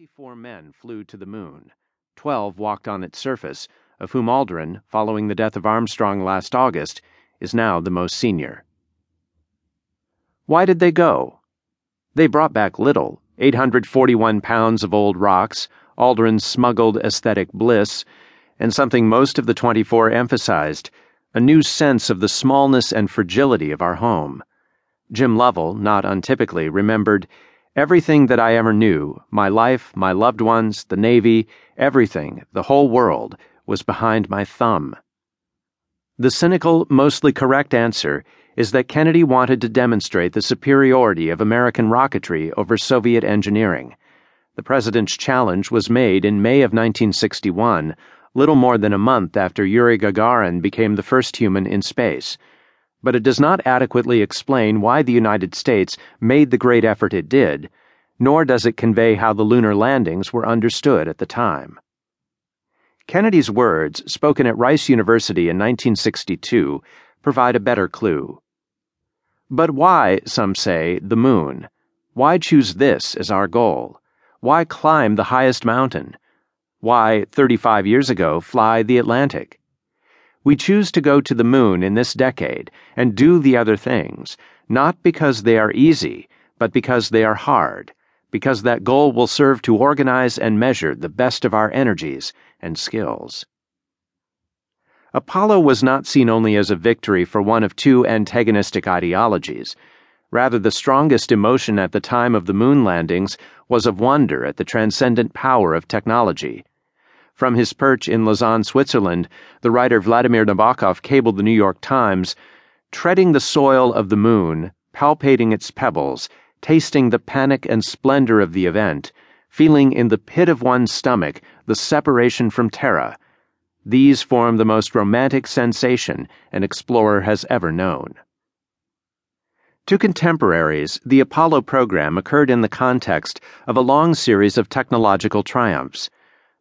24 men flew to the moon. Twelve walked on its surface, of whom Aldrin, following the death of Armstrong last August, is now the most senior. Why did they go? They brought back little 841 pounds of old rocks, Aldrin's smuggled aesthetic bliss, and something most of the 24 emphasized a new sense of the smallness and fragility of our home. Jim Lovell, not untypically, remembered everything that I ever knew my life, my loved ones, the Navy, everything, the whole world was behind my thumb. The cynical, mostly correct answer is that Kennedy wanted to demonstrate the superiority of American rocketry over Soviet engineering. The president's challenge was made in May of 1961, little more than a month after Yuri Gagarin became the first human in space. But it does not adequately explain why the United States made the great effort it did, nor does it convey how the lunar landings were understood at the time. Kennedy's words, spoken at Rice University in 1962, provide a better clue. But why, some say, the moon? Why choose this as our goal? Why climb the highest mountain? Why, 35 years ago, fly the Atlantic? We choose to go to the moon in this decade and do the other things, not because they are easy, but because they are hard, because that goal will serve to organize and measure the best of our energies and skills. Apollo was not seen only as a victory for one of two antagonistic ideologies. Rather, the strongest emotion at the time of the moon landings was of wonder at the transcendent power of technology. From his perch in Lausanne, Switzerland, the writer Vladimir Nabokov cabled the New York Times Treading the soil of the moon, palpating its pebbles, tasting the panic and splendor of the event, feeling in the pit of one's stomach the separation from Terra. These form the most romantic sensation an explorer has ever known. To contemporaries, the Apollo program occurred in the context of a long series of technological triumphs.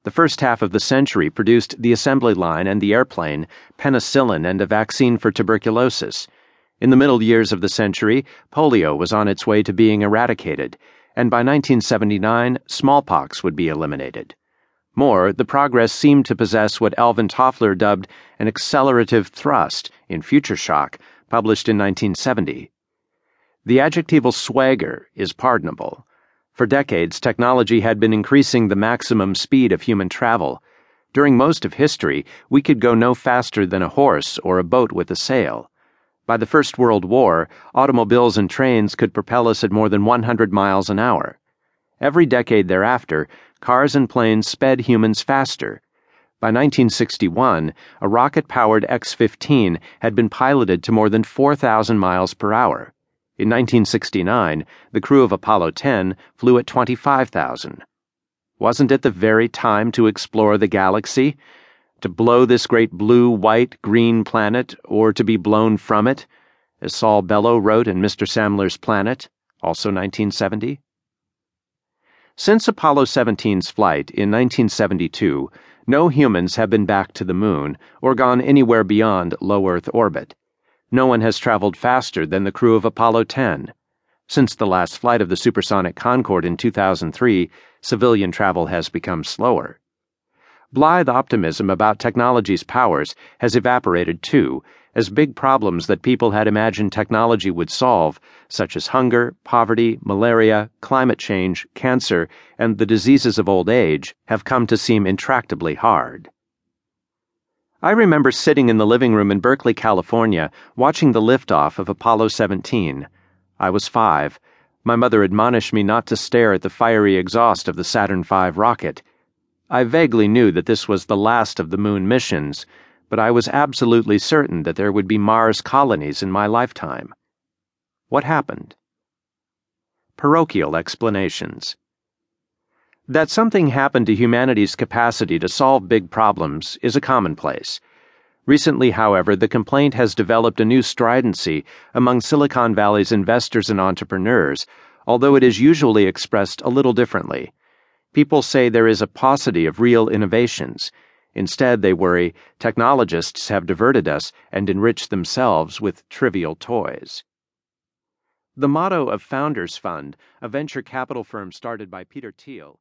The first half of the century produced the assembly line and the airplane, penicillin, and a vaccine for tuberculosis. In the middle years of the century, polio was on its way to being eradicated, and by 1979, smallpox would be eliminated. More, the progress seemed to possess what Alvin Toffler dubbed an accelerative thrust in Future Shock, published in 1970. The adjectival swagger is pardonable. For decades, technology had been increasing the maximum speed of human travel. During most of history, we could go no faster than a horse or a boat with a sail. By the First World War, automobiles and trains could propel us at more than 100 miles an hour. Every decade thereafter, cars and planes sped humans faster. By 1961, a rocket powered X 15 had been piloted to more than 4,000 miles per hour. In 1969, the crew of Apollo 10 flew at 25,000. Wasn't it the very time to explore the galaxy? to blow this great blue, white, green planet, or to be blown from it, as Saul Bellow wrote in Mr. Sammler's Planet, also 1970? Since Apollo 17's flight in 1972, no humans have been back to the moon or gone anywhere beyond low Earth orbit. No one has traveled faster than the crew of Apollo 10. Since the last flight of the supersonic Concorde in 2003, civilian travel has become slower. Blithe optimism about technology's powers has evaporated too, as big problems that people had imagined technology would solve, such as hunger, poverty, malaria, climate change, cancer, and the diseases of old age, have come to seem intractably hard. I remember sitting in the living room in Berkeley, California, watching the liftoff of Apollo 17. I was five. My mother admonished me not to stare at the fiery exhaust of the Saturn V rocket. I vaguely knew that this was the last of the moon missions, but I was absolutely certain that there would be Mars colonies in my lifetime. What happened? Parochial explanations. That something happened to humanity's capacity to solve big problems is a commonplace. Recently, however, the complaint has developed a new stridency among Silicon Valley's investors and entrepreneurs, although it is usually expressed a little differently. People say there is a paucity of real innovations. Instead, they worry technologists have diverted us and enriched themselves with trivial toys. The motto of Founders Fund, a venture capital firm started by Peter Thiel,